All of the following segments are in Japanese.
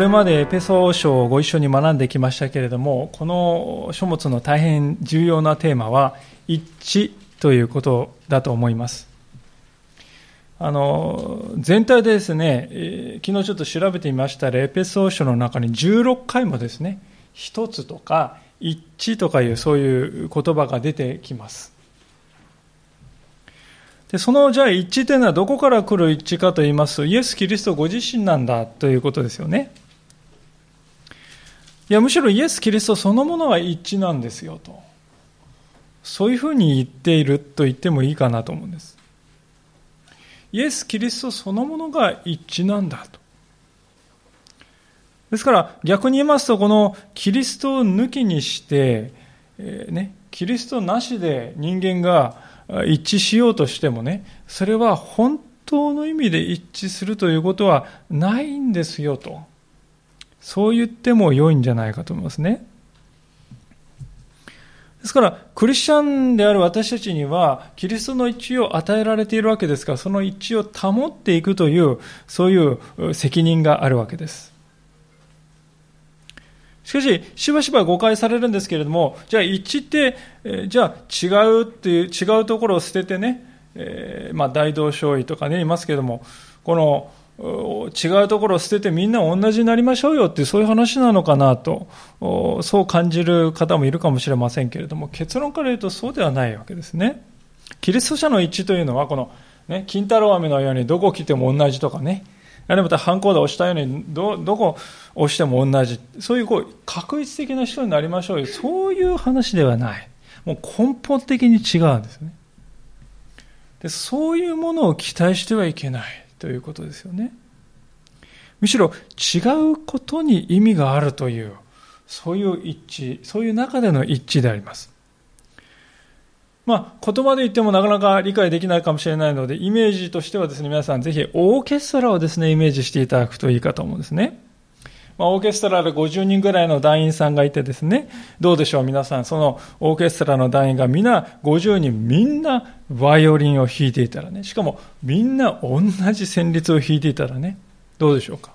これまでエペソ書をご一緒に学んできましたけれどもこの書物の大変重要なテーマは一致ということだと思います。あの全体でですね、えー、昨日ちょっと調べてみましたらエペソ書の中に16回もですね一つとか一致とかいうそういう言葉が出てきます。でそのじゃあ一致というのはどこから来る一致かと言いますとイエス・キリストご自身なんだということですよね。いやむしろイエス・キリストそのものは一致なんですよとそういうふうに言っていると言ってもいいかなと思うんですイエス・キリストそのものが一致なんだと。ですから逆に言いますと、このキリストを抜きにして、えー、ね、キリストなしで人間が一致しようとしてもね、それは本当の意味で一致するということはないんですよと。そう言っても良いんじゃないかと思いますね。ですから、クリスチャンである私たちには、キリストの一致を与えられているわけですから、その一致を保っていくという、そういう責任があるわけです。しかし、しばしば誤解されるんですけれども、じゃあ一致って、えじゃあ違うっていう、違うところを捨ててね、えー、まあ大同小異とかね、いますけれども、この、違うところを捨ててみんな同じになりましょうよってそういう話なのかなと。そう感じる方もいるかもしれませんけれども結論から言うとそうではないわけですね。キリスト者の一致というのはこの、ね、金太郎飴のようにどこ来ても同じとかね。あるいはまた反抗で押したようにどどこ押しても同じ。そういうこう確一的な人になりましょうよ。そういう話ではない。もう根本的に違うんですね。でそういうものを期待してはいけない。ということですよね。むしろ違うことに意味があるという、そういう一致、そういう中での一致であります。まあ、言葉で言ってもなかなか理解できないかもしれないので、イメージとしてはですね、皆さんぜひオーケストラをですね、イメージしていただくといいかと思うんですね。まあ、オーケストラで50人ぐらいの団員さんがいてですね、どうでしょう皆さん、そのオーケストラの団員が皆50人みんなバイオリンを弾いていたらね、しかもみんな同じ旋律を弾いていたらね、どうでしょうか。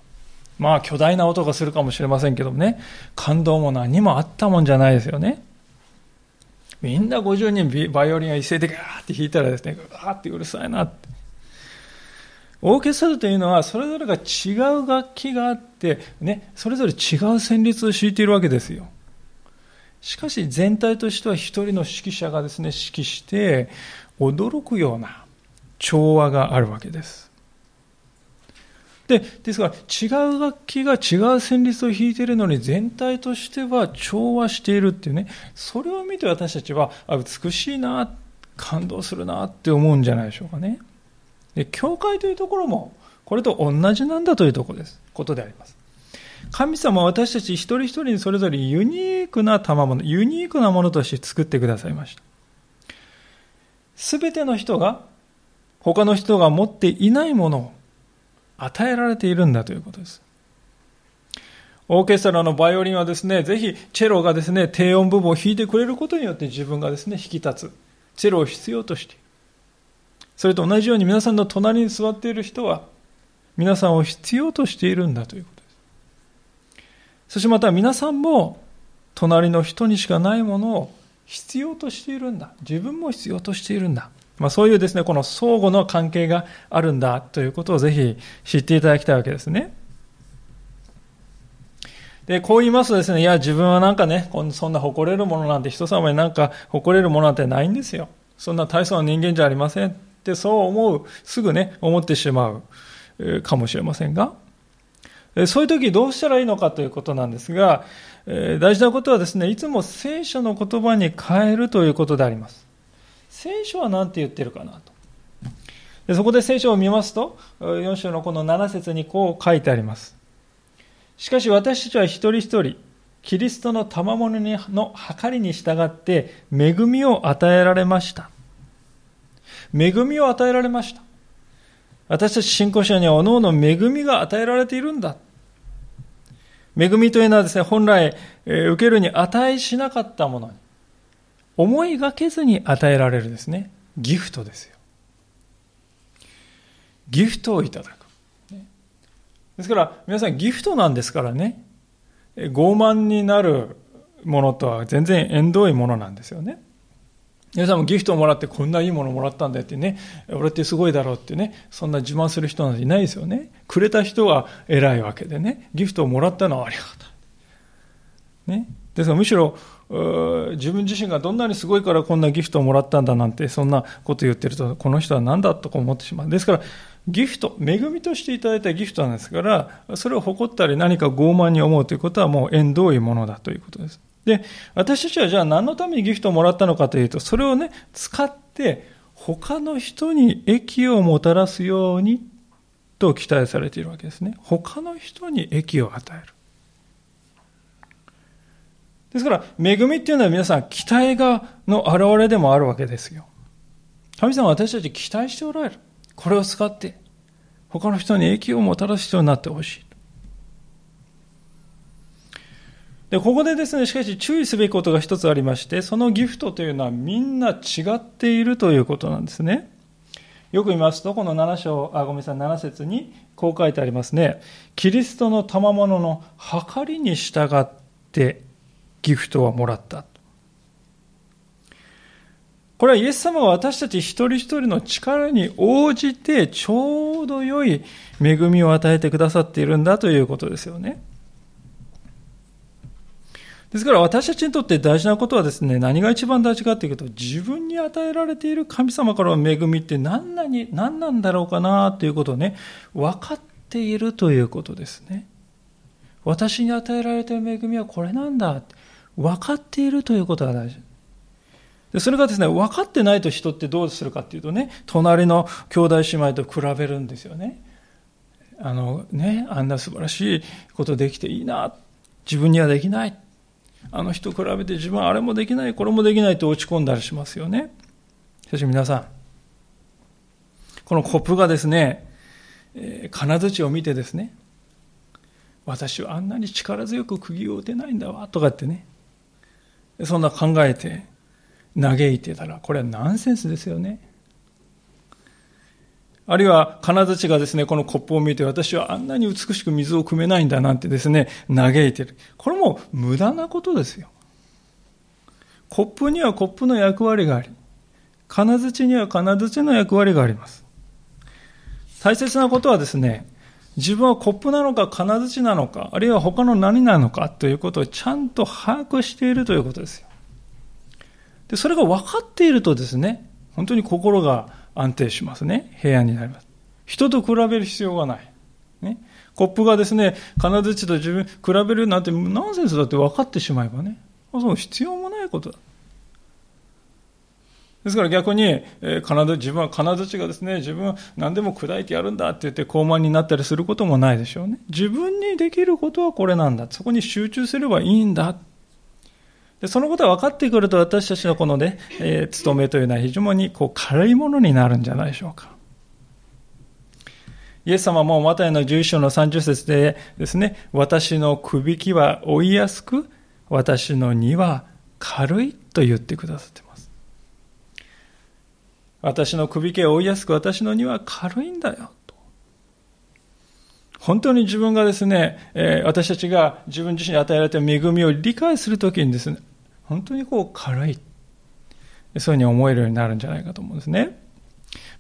まあ巨大な音がするかもしれませんけどもね、感動も何もあったもんじゃないですよね。みんな50人バイオリンを一斉でガーって弾いたらですね、ガーってうるさいなって。オーケストラというのはそれぞれが違う楽器があって、ね、それぞれ違う旋律を敷いているわけですよ。しかし全体としては一人の指揮者がですね、指揮して驚くような調和があるわけです。で、ですから違う楽器が違う旋律を弾いているのに全体としては調和しているっていうね、それを見て私たちはあ美しいな、感動するなって思うんじゃないでしょうかね。で、教会というところも、これと同じなんだというとこです。ことであります。神様は私たち一人一人にそれぞれユニークな賜物、ユニークなものとして作ってくださいました。すべての人が、他の人が持っていないものを与えられているんだということです。オーケストラのバイオリンはですね、ぜひチェロがですね、低音部分を弾いてくれることによって自分がですね、引き立つ。チェロを必要としてそれと同じように皆さんの隣に座っている人は皆さんを必要としているんだということです。そしてまた皆さんも隣の人にしかないものを必要としているんだ。自分も必要としているんだ。まあ、そういうですね、この相互の関係があるんだということをぜひ知っていただきたいわけですね。で、こう言いますとですね、いや、自分はなんかね、そんな誇れるものなんて人様になんか誇れるものなんてないんですよ。そんな大層な人間じゃありません。ってそう思う、すぐね、思ってしまうかもしれませんが、そういう時どうしたらいいのかということなんですが、大事なことはですね、いつも聖書の言葉に変えるということであります。聖書は何て言ってるかなと。でそこで聖書を見ますと、4章のこの7節にこう書いてあります。しかし私たちは一人一人、キリストの賜物の計りに従って恵みを与えられました。恵みを与えられました。私たち信仰者には各々恵みが与えられているんだ。恵みというのはですね、本来、え、受けるに値しなかったものに、思いがけずに与えられるですね、ギフトですよ。ギフトをいただく。ですから、皆さんギフトなんですからね、傲慢になるものとは全然縁遠いものなんですよね。皆さんもギフトをもらってこんないいものもらったんだってね、俺ってすごいだろうってね、そんな自慢する人なんていないですよね。くれた人は偉いわけでね、ギフトをもらったのはありがたい。ね。ですからむしろ、自分自身がどんなにすごいからこんなギフトをもらったんだなんて、そんなこと言ってると、この人は何だとか思ってしまう。ですから、ギフト、恵みとしていただいたギフトなんですから、それを誇ったり何か傲慢に思うということはもう縁遠いものだということです。で、私たちはじゃあ何のためにギフトをもらったのかというと、それをね、使って他の人に益をもたらすようにと期待されているわけですね。他の人に益を与える。ですから、恵みっていうのは皆さん、期待が、の現れでもあるわけですよ。神様は私たち期待しておられる。これを使って、他の人に益をもたらす人になってほしい。で、ここでですね、しかし注意すべきことが一つありまして、そのギフトというのはみんな違っているということなんですね。よく見ますと、この7章、あ、ごめんなさい、7節にこう書いてありますね。キリストの賜物の計りに従ってギフトはもらった。これはイエス様が私たち一人一人の力に応じてちょうど良い恵みを与えてくださっているんだということですよね。ですから私たちにとって大事なことはですね、何が一番大事かというと、自分に与えられている神様からの恵みって何なに何なんだろうかなということをね、分かっているということですね。私に与えられている恵みはこれなんだ。分かっているということが大事。でそれがですね、分かってないと人ってどうするかっていうとね、隣の兄弟姉妹と比べるんですよね。あのね、あんな素晴らしいことできていいな。自分にはできない。あの人比べて自分はあれもできない、これもできないと落ち込んだりしますよね。しかし皆さん、このコップがですね、えー、金槌を見てですね、私はあんなに力強く釘を打てないんだわ、とかってね、そんな考えて嘆いてたら、これはナンセンスですよね。あるいは、金槌がですね、このコップを見て、私はあんなに美しく水を汲めないんだなんてですね、嘆いてる。これも無駄なことですよ。コップにはコップの役割があり、金槌には金槌の役割があります。大切なことはですね、自分はコップなのか金槌なのか、あるいは他の何なのかということをちゃんと把握しているということですよ。で、それが分かっているとですね、本当に心が安定しますね。平安になります。人と比べる必要がない。ね。コップがですね、金槌と自分比べるなんてナンセンスだって分かってしまえばね。その必要もないことだ。ですから逆に、えー、金自分は金槌がですね、自分は何でも砕いてやるんだって言って高慢になったりすることもないでしょうね。自分にできることはこれなんだ。そこに集中すればいいんだ。でそのことが分かってくると私たちのこのね、えー、務めというのは非常にこう軽いものになるんじゃないでしょうか。イエス様もマタイの11章の30節でですね、私のくびきは追いやすく、私の荷は軽いと言ってくださっています。私のくびきは追いやすく、私の荷は軽いんだよ。と本当に自分がですね、え、私たちが自分自身に与えられた恵みを理解するときにですね、本当にこう軽い。そういうふうに思えるようになるんじゃないかと思うんですね。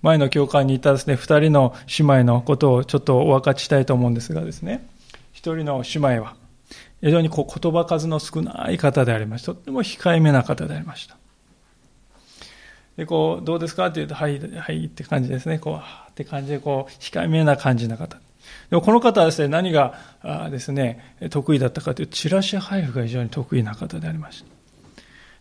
前の教会にいたですね、二人の姉妹のことをちょっとお分かちしたいと思うんですがですね、一人の姉妹は、非常にこう言葉数の少ない方でありました。とても控えめな方でありました。で、こう、どうですかって言うと、はい、はいって感じですね。こう、って感じで、こう、控えめな感じの方。でもこの方はですね、何がですね、得意だったかというと、チラシ配布が非常に得意な方でありました。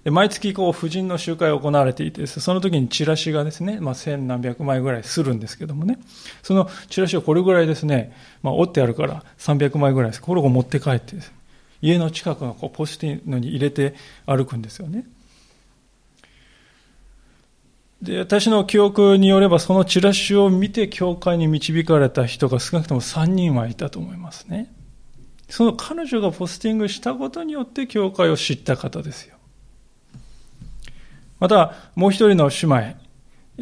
で毎月こう婦人の集会が行われていてその時にチラシがですね、まあ、千何百枚ぐらいするんですけどもね、そのチラシをこれぐらいですね、まあ、折ってあるから300枚ぐらいです。これを持って帰って、家の近くのこうポスティングに入れて歩くんですよね。で、私の記憶によれば、そのチラシを見て教会に導かれた人が少なくとも3人はいたと思いますね。その彼女がポスティングしたことによって教会を知った方ですよ。また、もう一人の姉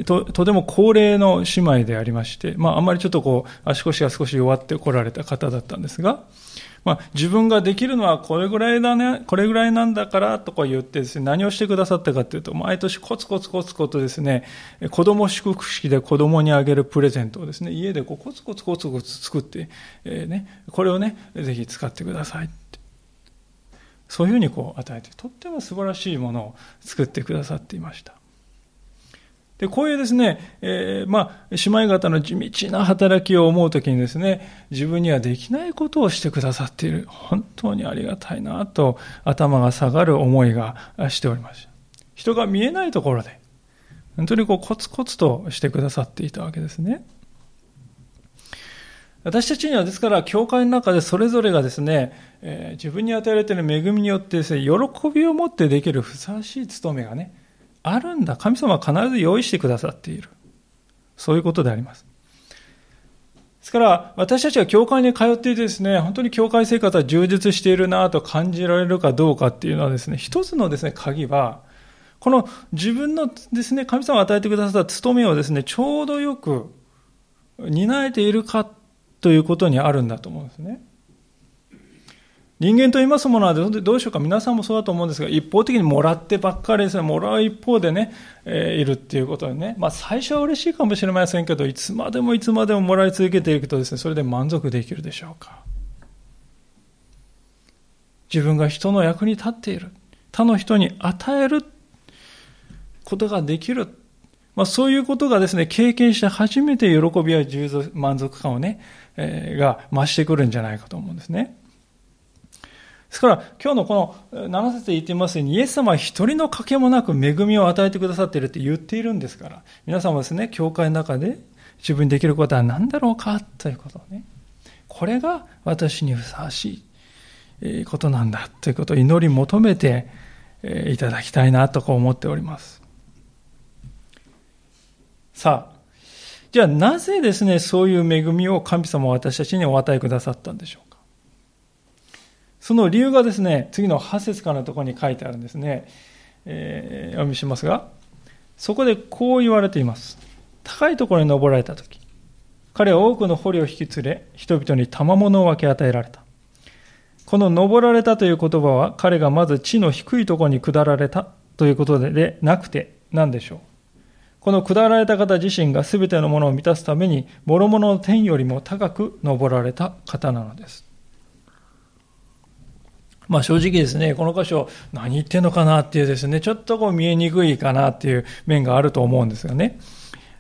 妹と、とても高齢の姉妹でありまして、まあ、あんまりちょっとこう、足腰が少し弱ってこられた方だったんですが、まあ、自分ができるのはこれぐらいだね、これぐらいなんだからとか言ってですね、何をしてくださったかというと、毎年コツコツコツコツですね、子供祝福式で子供にあげるプレゼントをですね、家でこうコツコツコツコツ作って、えー、ね、これをね、ぜひ使ってください。そういうふうにこう与えて、とっても素晴らしいものを作ってくださっていました。で、こういうですね、えー、まあ、姉妹方の地道な働きを思うときにですね、自分にはできないことをしてくださっている。本当にありがたいなと頭が下がる思いがしておりました。人が見えないところで、本当にこうコツコツとしてくださっていたわけですね。私たちにはですから、教会の中でそれぞれがですね、えー、自分に与えられている恵みによってですね、喜びを持ってできるふさわしい務めがね、あるんだ。神様は必ず用意してくださっている。そういうことであります。ですから、私たちが教会に通っていてですね、本当に教会生活は充実しているなと感じられるかどうかっていうのはですね、一つのですね、鍵は、この自分のですね、神様が与えてくださった務めをですね、ちょうどよく担えているかということにあるんだと思うんですね。人間と言いますものはどうしようか、皆さんもそうだと思うんですが、一方的にもらってばっかりですね、もらう一方でね、えー、いるっていうことでね、まあ最初は嬉しいかもしれませんけど、いつまでもいつまでももらい続けていくとですね、それで満足できるでしょうか。自分が人の役に立っている。他の人に与えることができる。まあそういうことがですね、経験して初めて喜びや満足感をね、が増してくるんじゃないかと思うんですね。ですから、今日のこの7節で言っていますように、イエス様は一人の賭けもなく恵みを与えてくださっているって言っているんですから、皆さんもですね、教会の中で自分にできることは何だろうかということをね、これが私にふさわしいことなんだということを祈り求めていただきたいなと思っております。さあ、じゃあなぜですね、そういう恵みを神様は私たちにお与えくださったんでしょうか？その理由がですね、次の8節からのところに書いてあるんですね。えー、読みしますが、そこでこう言われています。高いところに登られた時、彼は多くの捕虜を引き連れ、人々に賜物を分け与えられた。この登られたという言葉は、彼がまず地の低いところに下られたということでなくて何でしょう？この下られた方自身が全てのものを満たすために、諸々の天よりも高く登られた方なのです。まあ正直ですね、この箇所何言ってんのかなっていうですね、ちょっとこう見えにくいかなっていう面があると思うんですがね。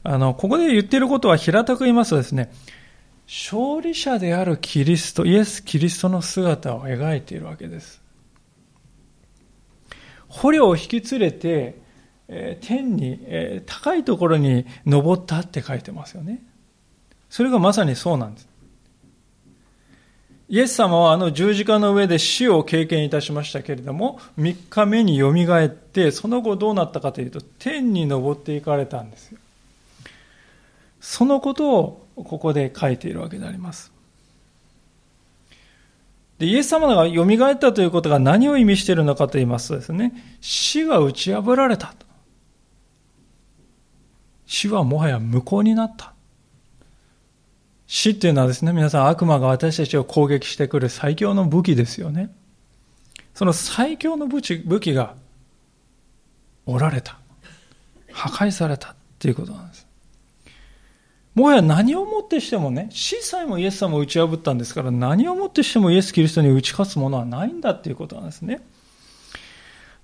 あの、ここで言ってることは平たく言いますとですね、勝利者であるキリスト、イエス・キリストの姿を描いているわけです。捕虜を引き連れて、え、天に、え、高いところに登ったって書いてますよね。それがまさにそうなんです。イエス様はあの十字架の上で死を経験いたしましたけれども、3日目によみがえって、その後どうなったかというと、天に昇っていかれたんですよ。そのことをここで書いているわけであります。でイエス様がよみがえったということが何を意味しているのかと言いますとですね、死が打ち破られた。死はもはや無効になった。死っていうのはですね、皆さん悪魔が私たちを攻撃してくる最強の武器ですよね。その最強の武器武器が折られた。破壊されたっていうことなんです。もはや何をもってしてもね、死さえもイエス様を打ち破ったんですから、何をもってしてもイエス・キリストに打ち勝つものはないんだっていうことなんですね。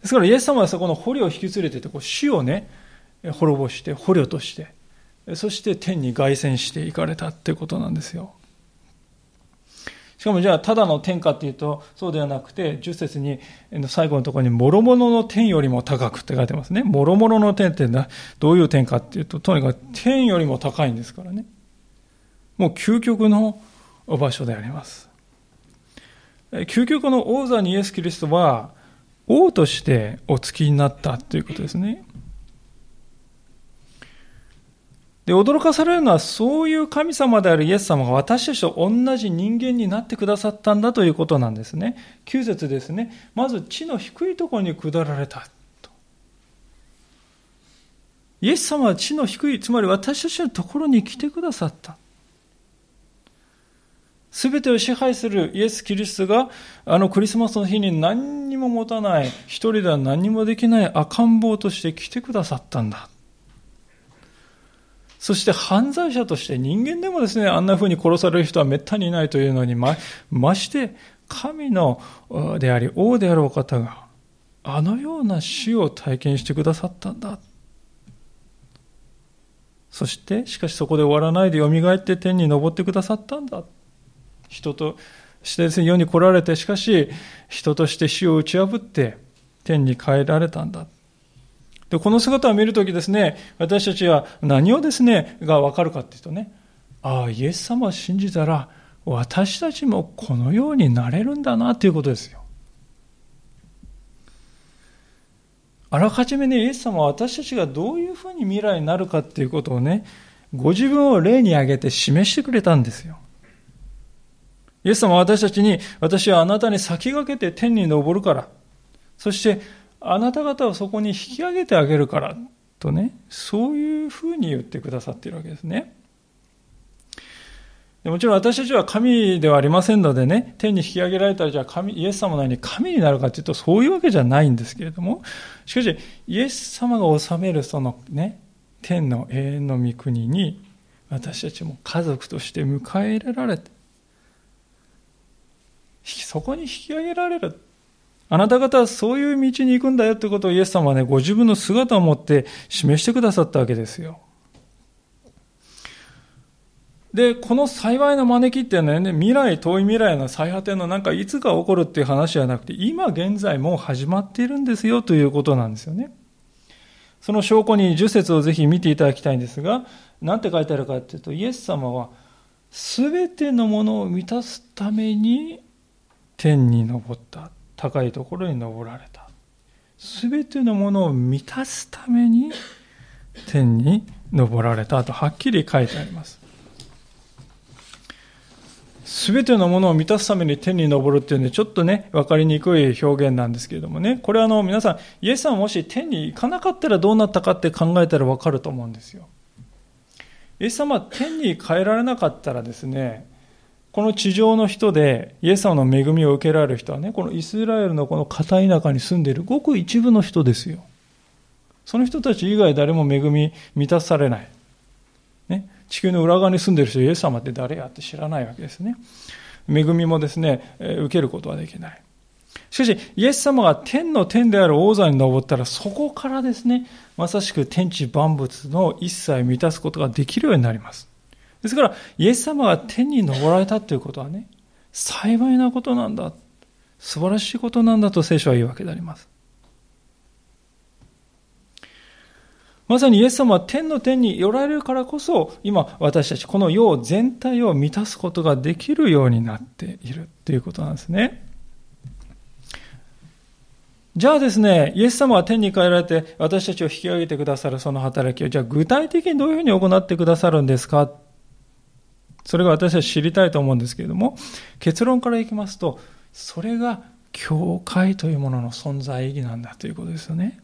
ですからイエス様はそこの捕虜を引き連れてて、こう死をね、滅ぼして、捕虜として、そして天に凱旋していかれたってことなんですよ。しかもじゃあ、ただの天下っていうと、そうではなくて、10節に、最後のところに、諸々の天よりも高くって書いてますね。諸々の天ってどういう天かっていうと、とにかく天よりも高いんですからね。もう究極の場所であります。究極の王座にイエス・キリストは、王としてお付きになったということですね。で、驚かされるのは、そういう神様であるイエス様が私たちと同じ人間になってくださったんだということなんですね。9節ですね。まず地の低いところに下られた。イエス様は地の低い、つまり私たちのところに来てくださった。すべてを支配するイエス・キリストが、あのクリスマスの日に何にも持たない、一人では何にもできない赤ん坊として来てくださったんだ。そして犯罪者として人間でもですね、あんな風に殺される人は滅多にいないというのに、ま、まして、神のであり、王であるお方が、あのような死を体験してくださったんだ。そして、しかしそこで終わらないで蘇って天に昇ってくださったんだ。人としてですね、世に来られて、しかし、人として死を打ち破って天に帰られたんだ。で、この姿を見るときですね、私たちは何をですね、がわかるかっていうとね、ああ、イエス様を信じたら、私たちもこのようになれるんだなということですよ。あらかじめね、イエス様は私たちがどういうふうに未来になるかっていうことをね、ご自分を例に挙げて示してくれたんですよ。イエス様は私たちに、私はあなたに先駆けて天に昇るから、そしてあなた方をそこに引き上げてあげるからとね、そういうふうに言ってくださっているわけですね。もちろん私たちは神ではありませんのでね、天に引き上げられたらじゃあ神、イエス様のように神になるかというとそういうわけじゃないんですけれども、しかし、イエス様が治めるそのね、天の永遠の御国に私たちも家族として迎え入れられて、そこに引き上げられる。あなた方はそういう道に行くんだよということをイエス様はね、ご自分の姿を持って示してくださったわけですよ。で、この幸いの招きっていうのはね、未来、遠い未来の最果てのなんかいつか起こるっていう話じゃなくて、今現在もう始まっているんですよということなんですよね。その証拠に10節をぜひ見ていただきたいんですが、なんて書いてあるかっていうと、イエス様は、すべてのものを満たすために天に昇った。高いところに登られた。すべてのものを満たすために天に登られたとはっきり書いてあります。すべてのものを満たすために天に昇るっていうんで、ちょっとね、わかりにくい表現なんですけれどもね、これはあの、皆さん、イエスさんもし天に行かなかったらどうなったかって考えたらわかると思うんですよ。イエス様は天に帰られなかったらですね、この地上の人でイエス様の恵みを受けられる人はね、このイスラエルのこの片田舎に住んでいるごく一部の人ですよ。その人たち以外誰も恵み満たされない。ね、地球の裏側に住んでいる人、イエス様って誰やって知らないわけですね。恵みもですね、受けることはできない。しかし、イエス様が天の天である王座に登ったら、そこからですね、まさしく天地万物の一切満たすことができるようになります。ですから、イエス様が天に昇られたということはね、幸いなことなんだ。素晴らしいことなんだと聖書は言うわけであります。まさにイエス様は天の天に寄られるからこそ、今私たちこの世全体を満たすことができるようになっているということなんですね。じゃあですね、イエス様は天に帰られて私たちを引き上げてくださるその働きを、じゃあ具体的にどういうふうに行ってくださるんですかそれが私は知りたいと思うんですけれども、結論からいきますと、それが教会というものの存在意義なんだということですよね。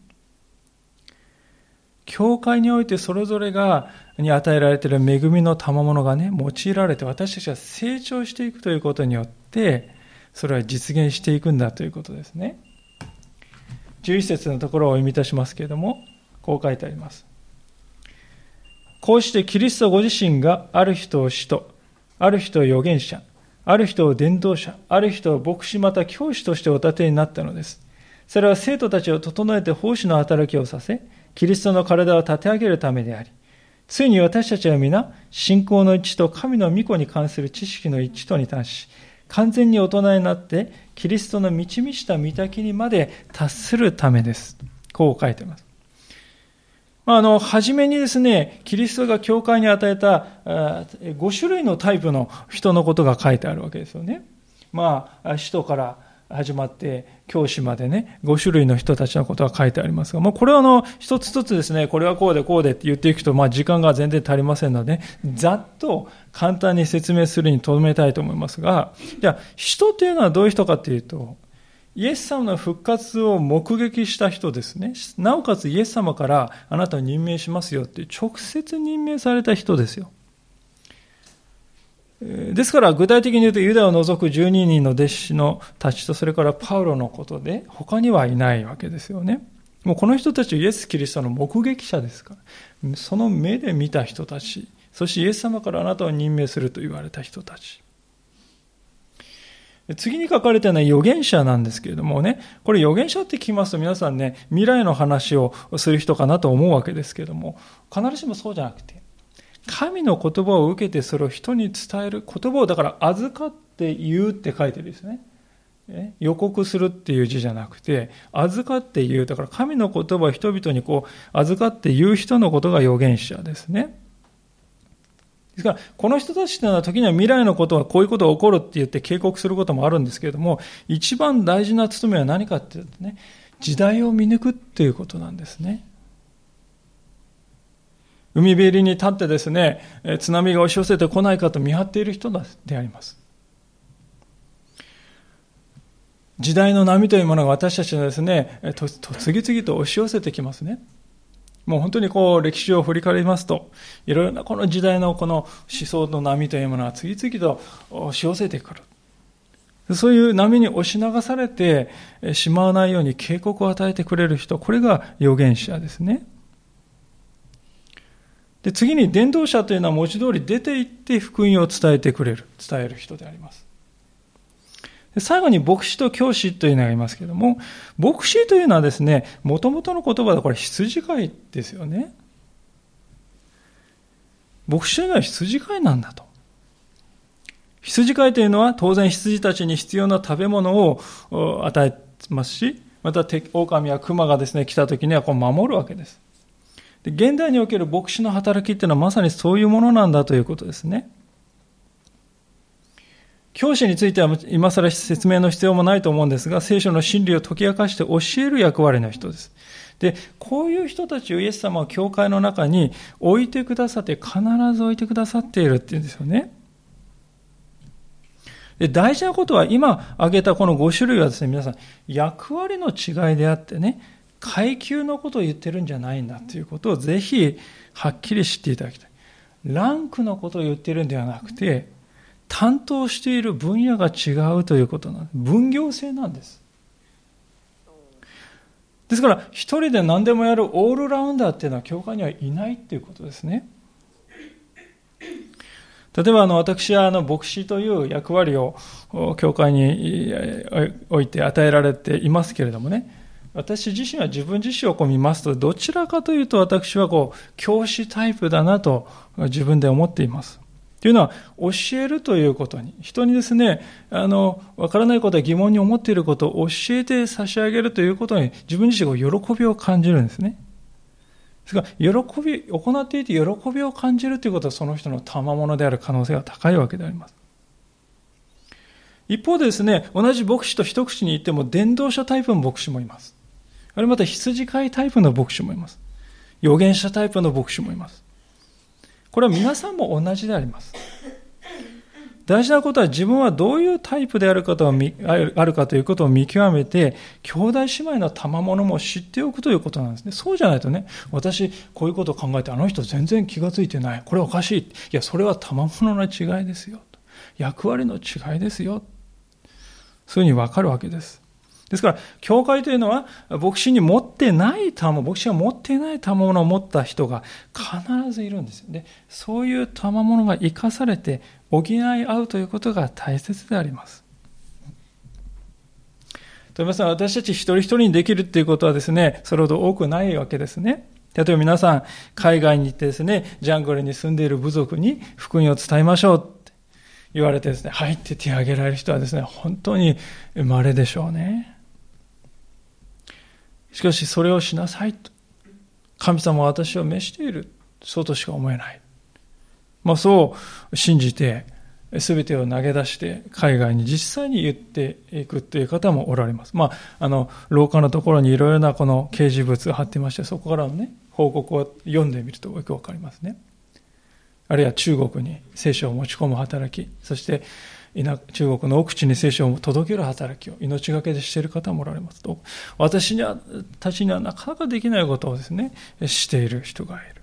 教会においてそれぞれが、に与えられている恵みの賜物がね、用いられて私たちは成長していくということによって、それは実現していくんだということですね。11節のところを読み出しますけれども、こう書いてあります。こうしてキリストご自身がある人を使徒、ある人を預言者、ある人を伝道者、ある人を牧師また教師としてお立てになったのです。それは生徒たちを整えて奉仕の働きをさせ、キリストの体を立て上げるためであり、ついに私たちは皆、信仰の一致と神の御子に関する知識の一致とに達し、完全に大人になって、キリストの満ち満ちた御滝にまで達するためです。こう書いています。まあの、はじめにですね、キリストが教会に与えた5種類のタイプの人のことが書いてあるわけですよね。まあ、使徒から始まって、教師までね、5種類の人たちのことが書いてありますが、もうこれはあの、一つ一つですね、これはこうでこうでって言っていくと、まあ時間が全然足りませんので、ざっと簡単に説明するにとどめたいと思いますが、じゃあ、人というのはどういう人かというと、イエス様の復活を目撃した人ですね。なおかつイエス様からあなたを任命しますよって直接任命された人ですよ。ですから具体的に言うとユダを除く12人の弟子のたちとそれからパウロのことで他にはいないわけですよね。もうこの人たちイエス・キリストの目撃者ですから。その目で見た人たち。そしてイエス様からあなたを任命すると言われた人たち。次に書かれてるのは預言者なんですけれどもね、これ預言者って聞きますと皆さんね、未来の話をする人かなと思うわけですけれども、必ずしもそうじゃなくて、神の言葉を受けてそれを人に伝える言葉をだから預かって言うって書いてるんですね。予告するっていう字じゃなくて、預かって言う。だから神の言葉を人々にこう、預かって言う人のことが預言者ですね。ですから、この人たちというのは時には未来のことはこういうことが起こるって言って警告することもあるんですけれども、一番大事な務めは何かっていうとね、時代を見抜くっていうことなんですね。海べりに立ってですね、津波が押し寄せてこないかと見張っている人であります。時代の波というものが私たちのですね、と次々と押し寄せてきますね。もう本当にこう歴史を振り返りますと、いろいろなこの時代のこの思想の波というものが次々と押し寄せてくる。そういう波に押し流されてしまわないように警告を与えてくれる人、これが預言者ですね。で、次に伝道者というのは文字通り出て行って福音を伝えてくれる、伝える人であります。最後に牧師と教師というのがいますけども、牧師というのはですね、もともとの言葉でこれ羊飼いですよね。牧師というのは羊飼いなんだと。羊飼いというのは当然羊たちに必要な食べ物を与えますし、また狼や熊がですね、来た時にはこう守るわけです。で現代における牧師の働きっていうのはまさにそういうものなんだということですね。教師については今更説明の必要もないと思うんですが、聖書の真理を解き明かして教える役割の人です。で、こういう人たちをイエス様は教会の中に置いてくださって、必ず置いてくださっているっていうんですよね。で大事なことは、今挙げたこの5種類はですね、皆さん、役割の違いであってね、階級のことを言ってるんじゃないんだということをぜひはっきり知っていただきたい。ランクのことを言ってるんではなくて、担当している分野が違うということなんです。分業制なんです。ですから、一人で何でもやるオールラウンダーっていうのは教会にはいないっていうことですね。例えば、あの、私は、あの、牧師という役割を教会において与えられていますけれどもね、私自身は自分自身をこう見ますと、どちらかというと私はこう、教師タイプだなと自分で思っています。というのは、教えるということに、人にですね、あの、わからないことや疑問に思っていることを教えて差し上げるということに、自分自身が喜びを感じるんですね。ですが、喜び、行っていて喜びを感じるということは、その人の賜物である可能性が高いわけであります。一方でですね、同じ牧師と一口に言っても、伝道者タイプの牧師もいます。あるいはまた羊飼いタイプの牧師もいます。預言者タイプの牧師もいます。これは皆さんも同じであります。大事なことは自分はどういうタイプであるかとあるかということを見極めて、兄弟姉妹の賜物も知っておくということなんですね。そうじゃないとね、私こういうことを考えて、あの人全然気がついてない。これおかしい。いや、それは賜物の違いですよ。役割の違いですよ。そういうふうにわかるわけです。ですから、教会というのは、牧師に持ってない賜物、牧師が持ってない賜物を持った人が必ずいるんですよ。で、そういう賜物が生かされて、補い合うということが大切であります。富山さん、私たち一人一人にできるっていうことはですね、それほど多くないわけですね。例えば皆さん、海外に行ってですね、ジャングルに住んでいる部族に福音を伝えましょうって言われてですね、入って手を挙げられる人はですね、本当に稀でしょうね。しかしそれをしなさいと。神様は私を召している。そうとしか思えない。まあそう信じて、すべてを投げ出して海外に実際に言っていくという方もおられます。まあ、あの、廊下のところにいろいろなこの掲示物が貼ってまして、そこからのね、報告を読んでみるとよくわかりますね。あるいは中国に聖書を持ち込む働き、そして中国の奥地に聖書を届ける働きを命がけでしている方もおられますと、私には、たちにはなかなかできないことをですね、している人がいる。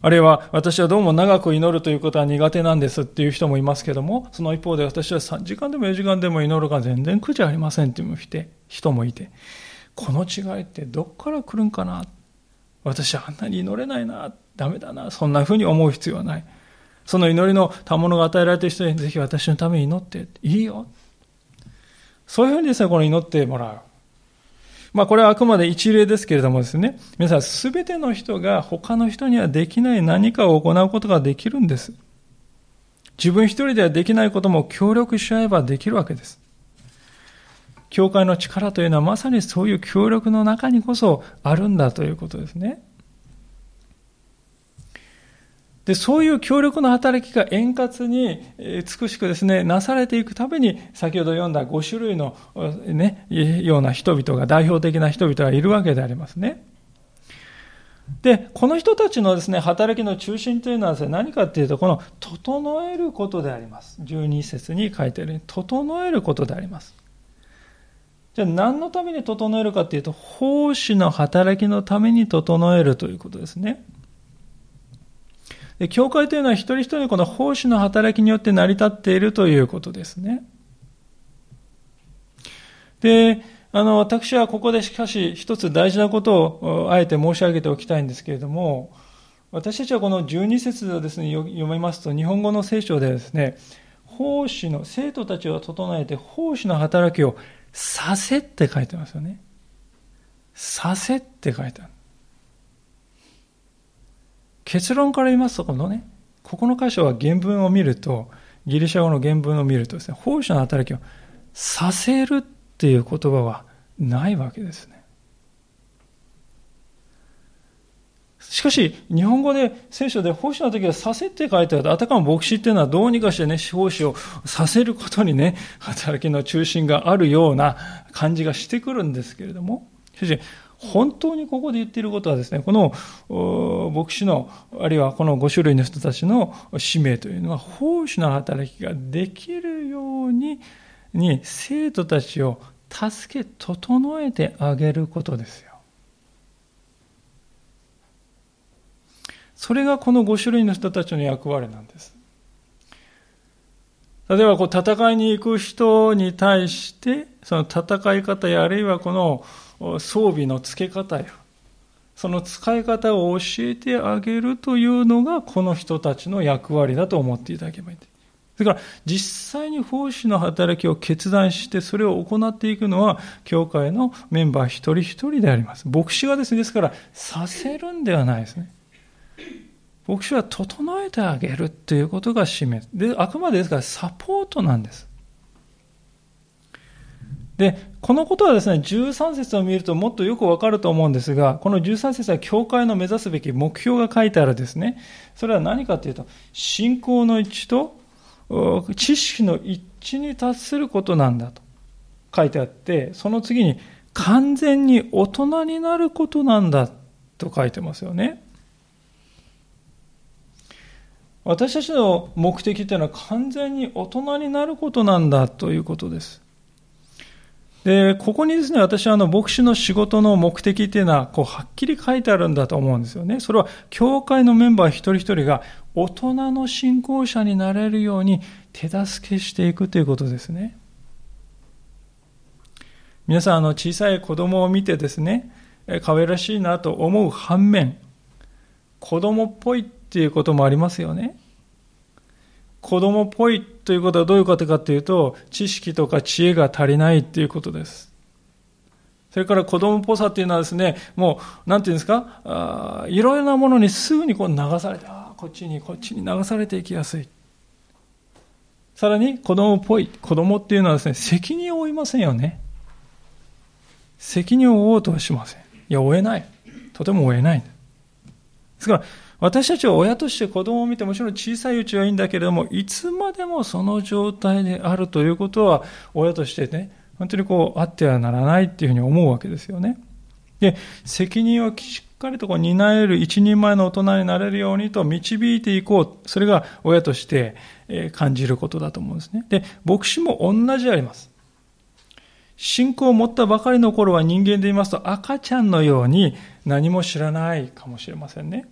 あるいは、私はどうも長く祈るということは苦手なんですっていう人もいますけども、その一方で私は3時間でも4時間でも祈るが全然苦じゃありませんっていう人もいて、この違いってどっから来るんかな私はあんなに祈れないな、ダメだな、そんなふうに思う必要はない。その祈りの賜物が与えられている人にぜひ私のために祈って、いいよ。そういうふうにですね、この祈ってもらう。まあこれはあくまで一例ですけれどもですね、皆さんすべての人が他の人にはできない何かを行うことができるんです。自分一人ではできないことも協力し合えばできるわけです。教会の力というのはまさにそういう協力の中にこそあるんだということですね。で、そういう協力の働きが円滑に美しくですね、なされていくために、先ほど読んだ5種類のね、ような人々が、代表的な人々がいるわけでありますね。で、この人たちのですね、働きの中心というのはですね、何かっていうと、この、整えることであります。12節に書いてあるように、整えることであります。じゃあ何のために整えるかっていうと、奉仕の働きのために整えるということですね。で教会というのは一人一人のこの奉仕の働きによって成り立っているということですね。で、あの、私はここでしかし一つ大事なことをあえて申し上げておきたいんですけれども、私たちはこの12節をですね、読みますと、日本語の聖書でですね、奉仕の、生徒たちを整えて奉仕の働きをさせって書いてますよね。させって書いてある。結論から言いますと、このね、ここの箇所は原文を見ると、ギリシャ語の原文を見るとですね、奉仕の働きをさせるっていう言葉はないわけですね。しかし、日本語で聖書で奉仕の時はさせって書いてあると、あたかも牧師っていうのはどうにかしてね、奉仕をさせることにね、働きの中心があるような感じがしてくるんですけれども、しかし、本当にここで言っていることはですね、この牧師の、あるいはこの5種類の人たちの使命というのは、奉仕の働きができるように、に生徒たちを助け、整えてあげることですよ。それがこの5種類の人たちの役割なんです。例えばこう戦いに行く人に対して、その戦い方やあるいはこの装備の付け方や、その使い方を教えてあげるというのがこの人たちの役割だと思っていただければいい。それから実際に奉仕の働きを決断してそれを行っていくのは教会のメンバー一人一人であります。牧師がですね、ですからさせるんではないですね。牧師は整えてあげるということが使命。で、あくまでですからサポートなんです。で、このことはですね、13節を見るともっとよくわかると思うんですが、この13節は教会の目指すべき目標が書いてあるですね。それは何かというと、信仰の一致と知識の一致に達することなんだと書いてあって、その次に完全に大人になることなんだと書いてますよね。私たちの目的というのは完全に大人になることなんだということです。で、ここにですね、私はあの、牧師の仕事の目的っていうのは、こう、はっきり書いてあるんだと思うんですよね。それは、教会のメンバー一人一人が、大人の信仰者になれるように手助けしていくということですね。皆さん、あの、小さい子供を見てですね、可愛らしいなと思う反面、子供っぽいっていうこともありますよね。子供っぽいということはどういうことかというと、知識とか知恵が足りないということです。それから子供っぽさっていうのはですね、もう、なんていうんですか、あいろいろなものにすぐにこう流されて、ああこっちにこっちに流されていきやすい。さらに子供っぽい。子供っていうのはですね、責任を負いませんよね。責任を負おうとはしません。いや、負えない。とても負えない。ですから、私たちは親として子供を見てもちろん小さいうちはいいんだけれども、いつまでもその状態であるということは、親としてね、本当にこう、あってはならないっていうふうに思うわけですよね。で、責任をしっかりとこう担える一人前の大人になれるようにと導いていこう。それが親として感じることだと思うんですね。で、牧師も同じあります。信仰を持ったばかりの頃は人間で言いますと赤ちゃんのように何も知らないかもしれませんね。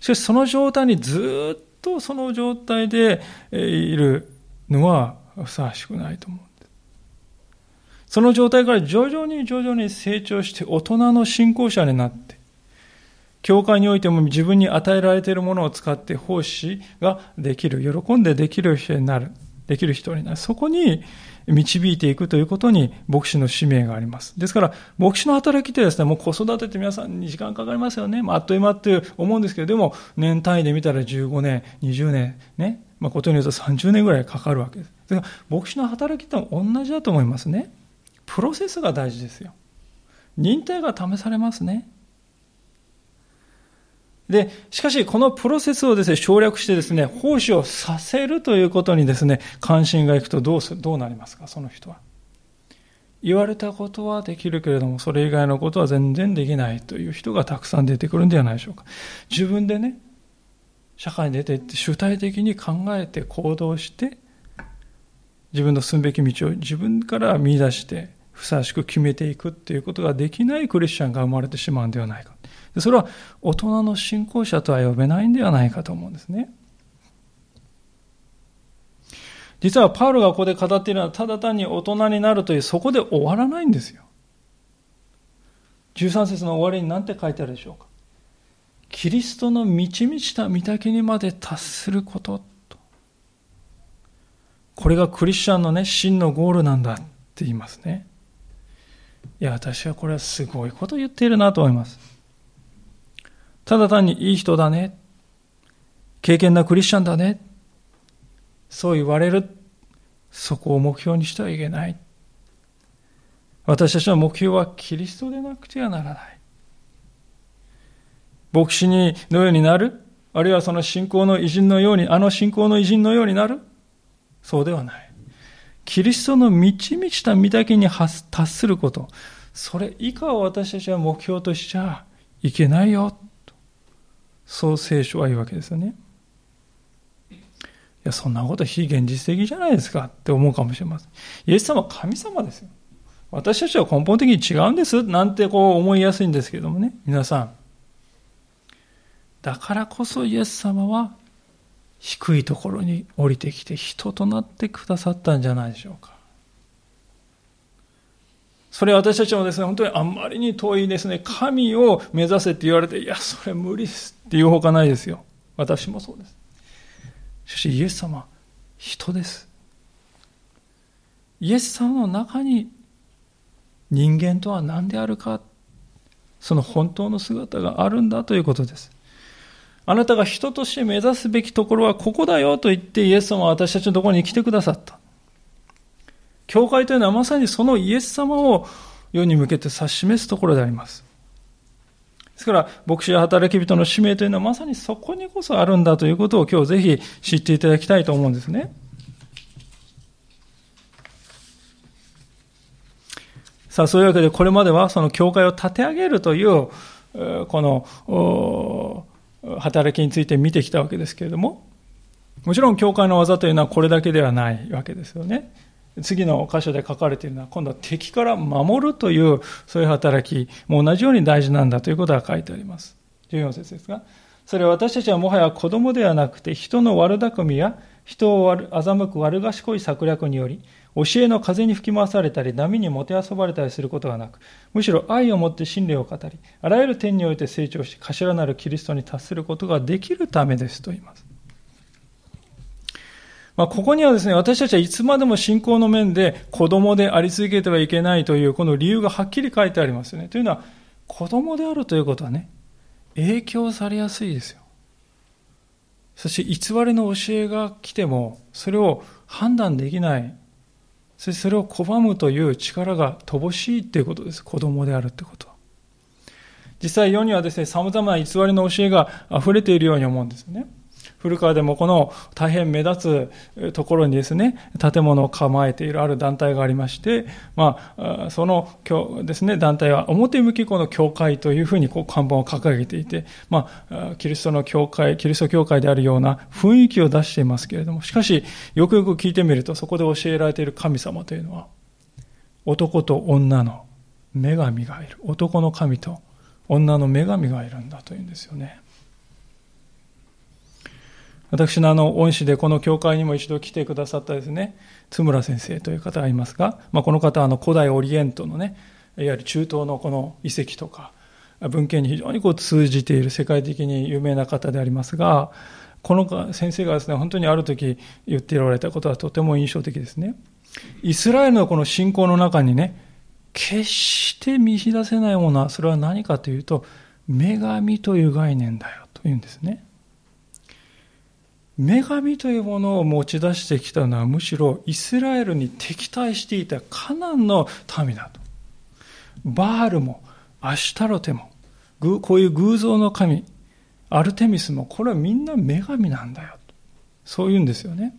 しかしその状態にずっとその状態でいるのはふさわしくないと思う。その状態から徐々に徐々に成長して大人の信仰者になって、教会においても自分に与えられているものを使って奉仕ができる、喜んでできる人になる、できる人になる。そこに導いていくということに牧師の使命があります。ですから、牧師の働きってですね、もう子育てって皆さんに時間かかりますよね。まあ、あっという間って思うんですけど、でも、年単位で見たら15年、20年、ね、まあ、ことによると30年ぐらいかかるわけです。ですから、牧師の働きっても同じだと思いますね。プロセスが大事ですよ。忍耐が試されますね。で、しかし、このプロセスをですね、省略してですね、奉仕をさせるということにですね、関心がいくとどうす、どうなりますか、その人は。言われたことはできるけれども、それ以外のことは全然できないという人がたくさん出てくるんではないでしょうか。自分でね、社会に出ていって主体的に考えて行動して、自分の進むべき道を自分から見出して、ふさわしく決めていくっていうことができないクリスチャンが生まれてしまうんではないか。それは大人の信仰者とは呼べないんではないかと思うんですね。実はパウロがここで語っているのはただ単に大人になるというそこで終わらないんですよ。13節の終わりに何て書いてあるでしょうか。キリストの満ち満ちた御岳にまで達することと。これがクリスチャンのね、真のゴールなんだって言いますね。いや、私はこれはすごいこと言っているなと思います。ただ単にいい人だね。経験なクリスチャンだね。そう言われる。そこを目標にしてはいけない。私たちの目標はキリストでなくてはならない。牧師にのようになるあるいはその信仰の偉人のように、あの信仰の偉人のようになるそうではない。キリストの満ち満ちた御岳に達すること。それ以下を私たちは目標としちゃいけないよ。そう聖書は言うわけですよね。いや、そんなこと非現実的じゃないですかって思うかもしれません。イエス様は神様ですよ。私たちは根本的に違うんですなんてこう思いやすいんですけどもね。皆さん。だからこそイエス様は低いところに降りてきて人となってくださったんじゃないでしょうか。それは私たちもですね、本当にあんまりに遠いですね、神を目指せって言われて、いや、それ無理ですっていうほかないですよ。私もそうです。しかし、イエス様、人です。イエス様の中に人間とは何であるか、その本当の姿があるんだということです。あなたが人として目指すべきところはここだよと言ってイエス様は私たちのところに来てくださった。教会というのはまさにそのイエス様を世に向けて指し示すところであります。ですから、牧師や働き人の使命というのはまさにそこにこそあるんだということを今日ぜひ知っていただきたいと思うんですね。さあ、そういうわけでこれまではその教会を立て上げるという、この、働きについて見てきたわけですけれども、もちろん教会の技というのはこれだけではないわけですよね。次の箇所で書かれているのは、今度は敵から守るという、そういう働きも同じように大事なんだということが書いてあります。14節ですが、それは私たちはもはや子供ではなくて、人の悪巧みや、人を欺く悪賢い策略により、教えの風に吹き回されたり、波にもてあそばれたりすることがなく、むしろ愛を持って真理を語り、あらゆる点において成長し、頭なるキリストに達することができるためですと言います。まあ、ここにはですね、私たちはいつまでも信仰の面で子供であり続けてはいけないという、この理由がはっきり書いてありますよね。というのは、子供であるということはね、影響されやすいですよ。そして偽りの教えが来ても、それを判断できない。そしてそれを拒むという力が乏しいということです。子供であるということは。実際世にはですね、様々な偽りの教えが溢れているように思うんですね。古川でもこの大変目立つところにですね、建物を構えているある団体がありまして、まあ、そのですね、団体は表向きこの教会というふうにこう看板を掲げていて、まあ、キリストの教会、キリスト教会であるような雰囲気を出していますけれども、しかし、よくよく聞いてみると、そこで教えられている神様というのは、男と女の女神がいる。男の神と女の女神がいるんだというんですよね。私のあの恩師でこの教会にも一度来てくださったですね、津村先生という方がいますが、まあ、この方はあの古代オリエントのね、いわゆる中東のこの遺跡とか、文献に非常にこう通じている世界的に有名な方でありますが、この先生がですね、本当にある時言っておられたことはとても印象的ですね。イスラエルのこの信仰の中にね、決して見出せないものは、それは何かというと、女神という概念だよというんですね。女神というものを持ち出してきたのはむしろイスラエルに敵対していたカナンの民だと。バールもアシュタロテも、こういう偶像の神、アルテミスも、これはみんな女神なんだよと。そう言うんですよね。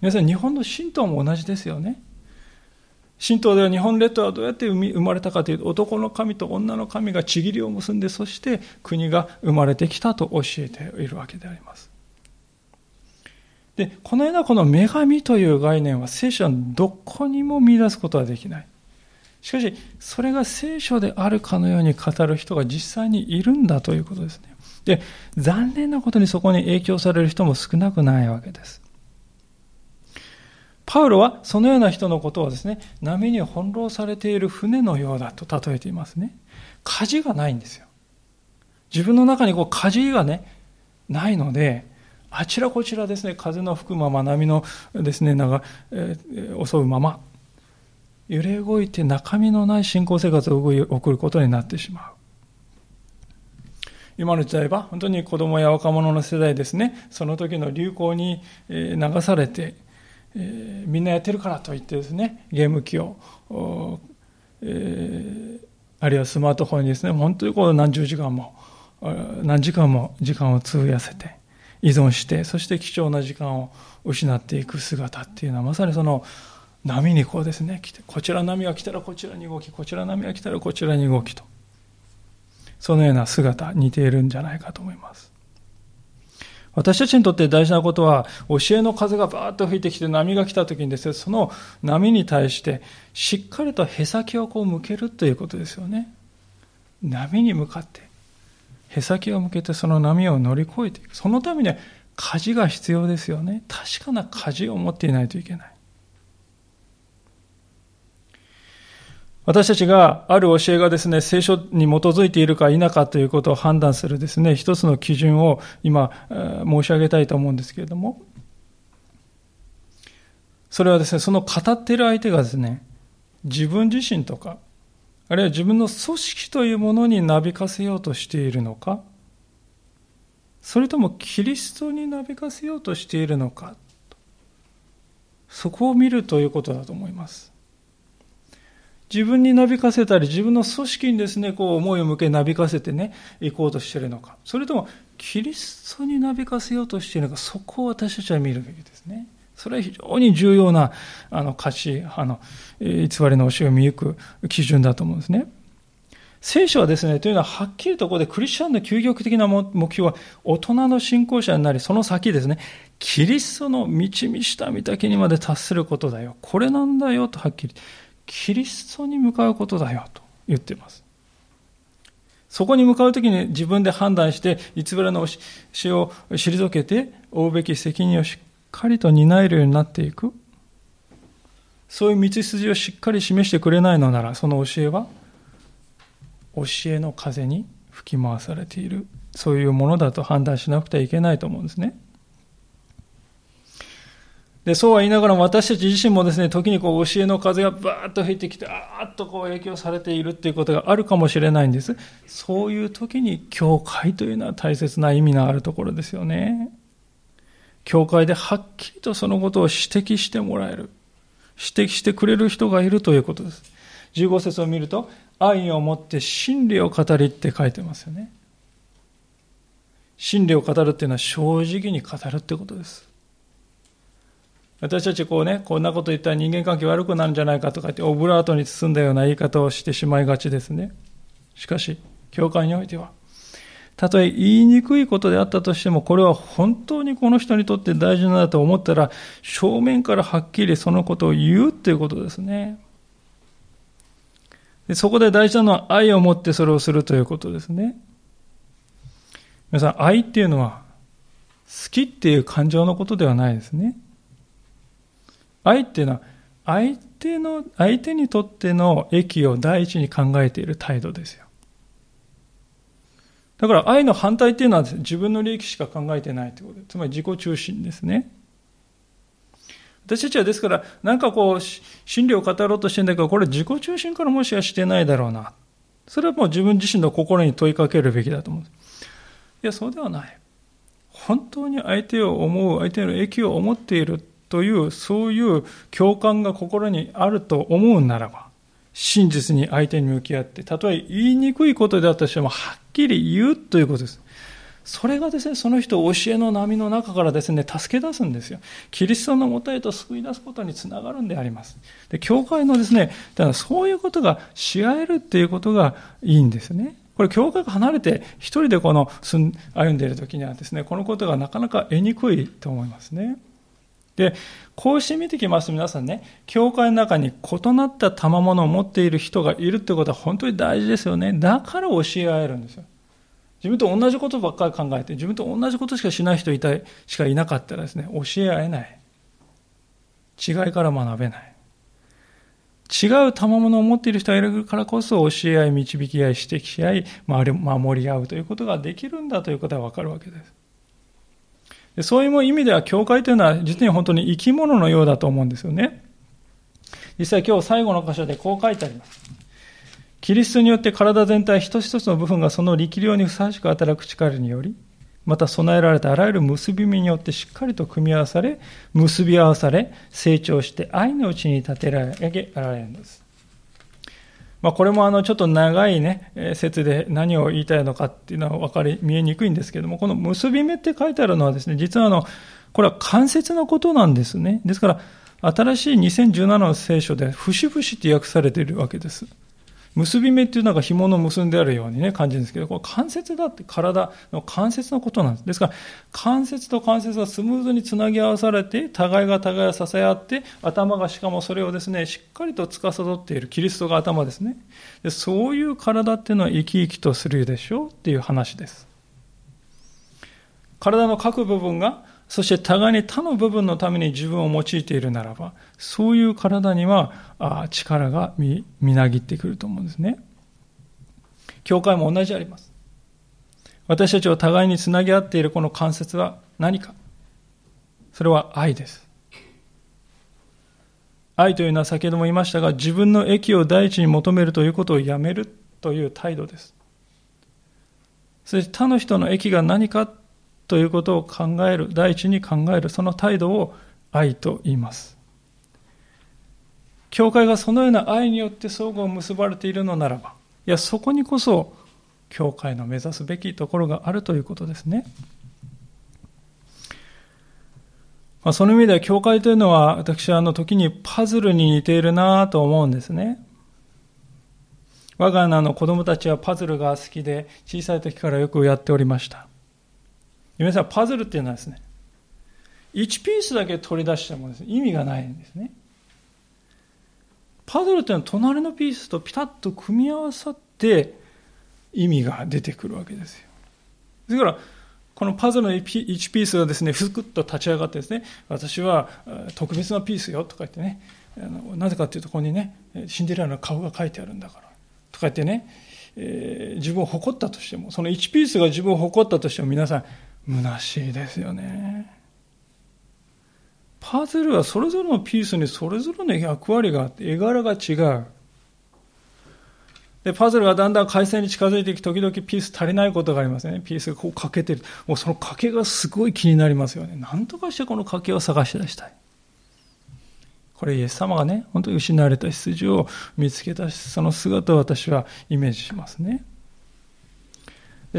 皆さん、日本の神道も同じですよね。神道では日本列島はどうやって生まれたかというと男の神と女の神がちぎりを結んでそして国が生まれてきたと教えているわけでありますでこのようなこの女神という概念は聖書はどこにも見出すことはできないしかしそれが聖書であるかのように語る人が実際にいるんだということですねで残念なことにそこに影響される人も少なくないわけですパウロはそのような人のことをですね、波に翻弄されている船のようだと例えていますね。舵がないんですよ。自分の中にこう舵がね、ないので、あちらこちらですね、風の吹くまま、波のですね、なんか、えー、襲うまま、揺れ動いて中身のない信仰生活を送ることになってしまう。今の時代は本当に子供や若者の世代ですね、その時の流行に流されて、えー、みんなやってるからといってですね、ゲーム機を、えー、あるいはスマートフォンにですね、本当にこう何十時間も、何時間も時間を費やせて、依存して、そして貴重な時間を失っていく姿っていうのは、まさにその波にこうですね、来て、こちら波が来たらこちらに動き、こちら波が来たらこちらに動きと。そのような姿、似ているんじゃないかと思います。私たちにとって大事なことは、教えの風がバーッと吹いてきて波が来た時にですね、その波に対してしっかりとへ先をこう向けるということですよね。波に向かって、へ先を向けてその波を乗り越えていく。そのためには舵が必要ですよね。確かな舵を持っていないといけない。私たちがある教えがですね、聖書に基づいているか否かということを判断するですね、一つの基準を今申し上げたいと思うんですけれども、それはですね、その語っている相手がですね、自分自身とか、あるいは自分の組織というものになびかせようとしているのか、それともキリストになびかせようとしているのか、そこを見るということだと思います。自分になびかせたり、自分の組織にですね、こう思いを向けなびかせてね、行こうとしているのか？それとも、キリストになびかせようとしているのか、そこを私たちは見るべきですね。それは非常に重要な、あの、価値、あの、偽りの教えを見ゆく基準だと思うんですね。聖書はですね、というのははっきりとここでクリスチャンの究極的な目標は大人の信仰者になり、その先ですね、キリストの満ち満ちた御岳にまで達することだよ。これなんだよとはっきり。キリストに向かうことだよと言っています。そこに向かうときに自分で判断して、偽りの死を退けて、負うべき責任をしっかりと担えるようになっていく。そういう道筋をしっかり示してくれないのなら、その教えは、教えの風に吹き回されている、そういうものだと判断しなくてはいけないと思うんですね。で、そうは言いながらも私たち自身もですね、時にこう教えの風がバーッと吹いてきて、あーっとこう影響されているっていうことがあるかもしれないんです。そういう時に教会というのは大切な意味のあるところですよね。教会ではっきりとそのことを指摘してもらえる。指摘してくれる人がいるということです。15節を見ると、愛をもって真理を語りって書いてますよね。真理を語るっていうのは正直に語るってことです。私たちこうね、こんなこと言ったら人間関係悪くなるんじゃないかとか言って、オブラートに包んだような言い方をしてしまいがちですね。しかし、教会においては、たとえ言いにくいことであったとしても、これは本当にこの人にとって大事なんだと思ったら、正面からはっきりそのことを言うということですね。でそこで大事なのは愛を持ってそれをするということですね。皆さん、愛っていうのは、好きっていう感情のことではないですね。愛っていうのは、相手の、相手にとっての益を第一に考えている態度ですよ。だから愛の反対っていうのは自分の利益しか考えてないということで、つまり自己中心ですね。私たちはですから、なんかこう、真理を語ろうとしてるんだけど、これ自己中心からもしはしてないだろうな。それはもう自分自身の心に問いかけるべきだと思う。いや、そうではない。本当に相手を思う、相手の益を思っているという、そういう共感が心にあると思うならば、真実に相手に向き合って、たとえ言いにくいことであったとしても、はっきり言うということです。それがですね、その人を教えの波の中からですね、助け出すんですよ。キリストのもとへと救い出すことにつながるんであります。で、教会のですね、だからそういうことがし合えるっていうことがいいんですね。これ、教会が離れて一人でこの歩んでいる時にはですね、このことがなかなか得にくいと思いますね。で、こうして見てきますと皆さんね、教会の中に異なった賜物を持っている人がいるってことは本当に大事ですよね。だから教え合えるんですよ。自分と同じことばっかり考えて、自分と同じことしかしない人いたい、しかいなかったらですね、教え合えない。違いから学べない。違う賜物を持っている人がいるからこそ教え合い、導き合い、指摘し合い、守り合うということができるんだということがわかるわけです。そういう意味では教会というのは実に本当に生き物のようだと思うんですよね。実際今日最後の箇所でこう書いてあります。キリストによって体全体一つ一つの部分がその力量にふさわしく働く力により、また備えられたあらゆる結び目によってしっかりと組み合わされ、結び合わされ、成長して愛のうちに立てられられるんです。まあ、これもあのちょっと長いね、説で何を言いたいのかっていうのは分かり、見えにくいんですけども、この結び目って書いてあるのはですね、実はあの、これは間接のことなんですね。ですから、新しい2017の聖書で、節々って訳されているわけです。結び目っていうのが紐の結んであるようにね、感じるんですけど、これ関節だって体の関節のことなんです。ですから、関節と関節がスムーズにつなぎ合わされて、互いが互いを支え合って、頭がしかもそれをですね、しっかりと司っている。キリストが頭ですね。でそういう体っていうのは生き生きとするでしょうっていう話です。体の各部分がそして互いに他の部分のために自分を用いているならば、そういう体には力がみなぎってくると思うんですね。教会も同じあります。私たちを互いにつなぎ合っているこの関節は何か？それは愛です。愛というのは先ほども言いましたが、自分の益を第一に求めるということをやめるという態度です。そして他の人の益が何かということを考える、第一に考える、その態度を愛と言います。教会がそのような愛によって相互を結ばれているのならば、いや、そこにこそ、教会の目指すべきところがあるということですね。まあ、その意味では、教会というのは、私はあの時にパズルに似ているなと思うんですね。我が家の子供たちはパズルが好きで、小さい時からよくやっておりました。皆さん、パズルっていうのはですね、1ピースだけ取り出しても、ね、意味がないんですね。パズルっていうのは隣のピースとピタッと組み合わさって意味が出てくるわけですよ。ですから、このパズルの1ピースがですね、ふくっと立ち上がってですね、私は特別なピースよとか言ってね、なぜかっていうと、ここにね、シンデレラの顔が書いてあるんだから、とか言ってね、えー、自分を誇ったとしても、その1ピースが自分を誇ったとしても皆さん、虚しいですよね。パズルはそれぞれのピースにそれぞれの役割があって、絵柄が違う。で、パズルがだんだん回線に近づいていき、時々ピース足りないことがありますね。ピースがこう欠けてる。もうその欠けがすごい気になりますよね。なんとかしてこの欠けを探し出したい。これイエス様がね、本当に失われた羊を見つけたその姿を私はイメージしますね。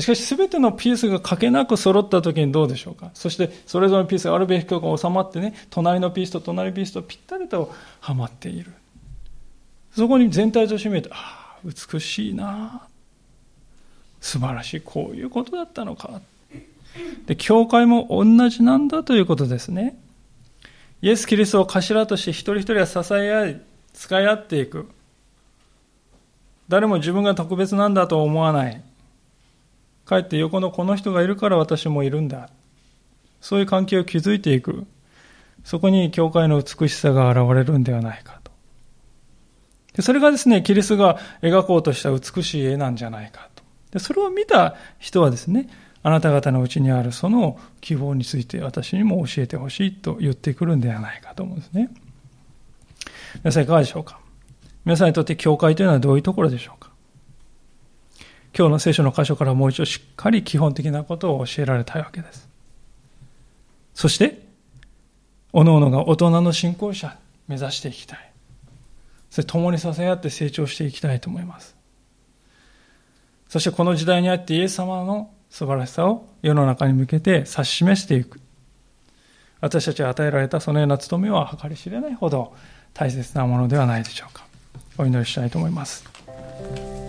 しかし全てのピースが欠けなく揃った時にどうでしょうか？そしてそれぞれのピースがあるべき曲が収まってね、隣のピースと隣ピースとぴったりとはまっている。そこに全体として見えて、ああ、美しいな素晴らしい、こういうことだったのか。で、教会も同じなんだということですね。イエス・キリストを頭として一人一人が支え合い、使い合っていく。誰も自分が特別なんだと思わない。かえって横のこの人がいるから私もいるんだ。そういう関係を築いていく。そこに教会の美しさが現れるんではないかと。でそれがですね、キリストが描こうとした美しい絵なんじゃないかと。でそれを見た人はですね、あなた方のうちにあるその希望について私にも教えてほしいと言ってくるんではないかと思うんですね。皆さんいかがでしょうか？皆さんにとって教会というのはどういうところでしょうか？今日の聖書の箇所からもう一度しっかり基本的なことを教えられたいわけです。そして、おのおのが大人の信仰者目指していきたい。それ共に支え合って成長していきたいと思います。そしてこの時代にあってイエス様の素晴らしさを世の中に向けて指し示していく。私たちが与えられたそのような務めは計り知れないほど大切なものではないでしょうか。お祈りしたいと思います。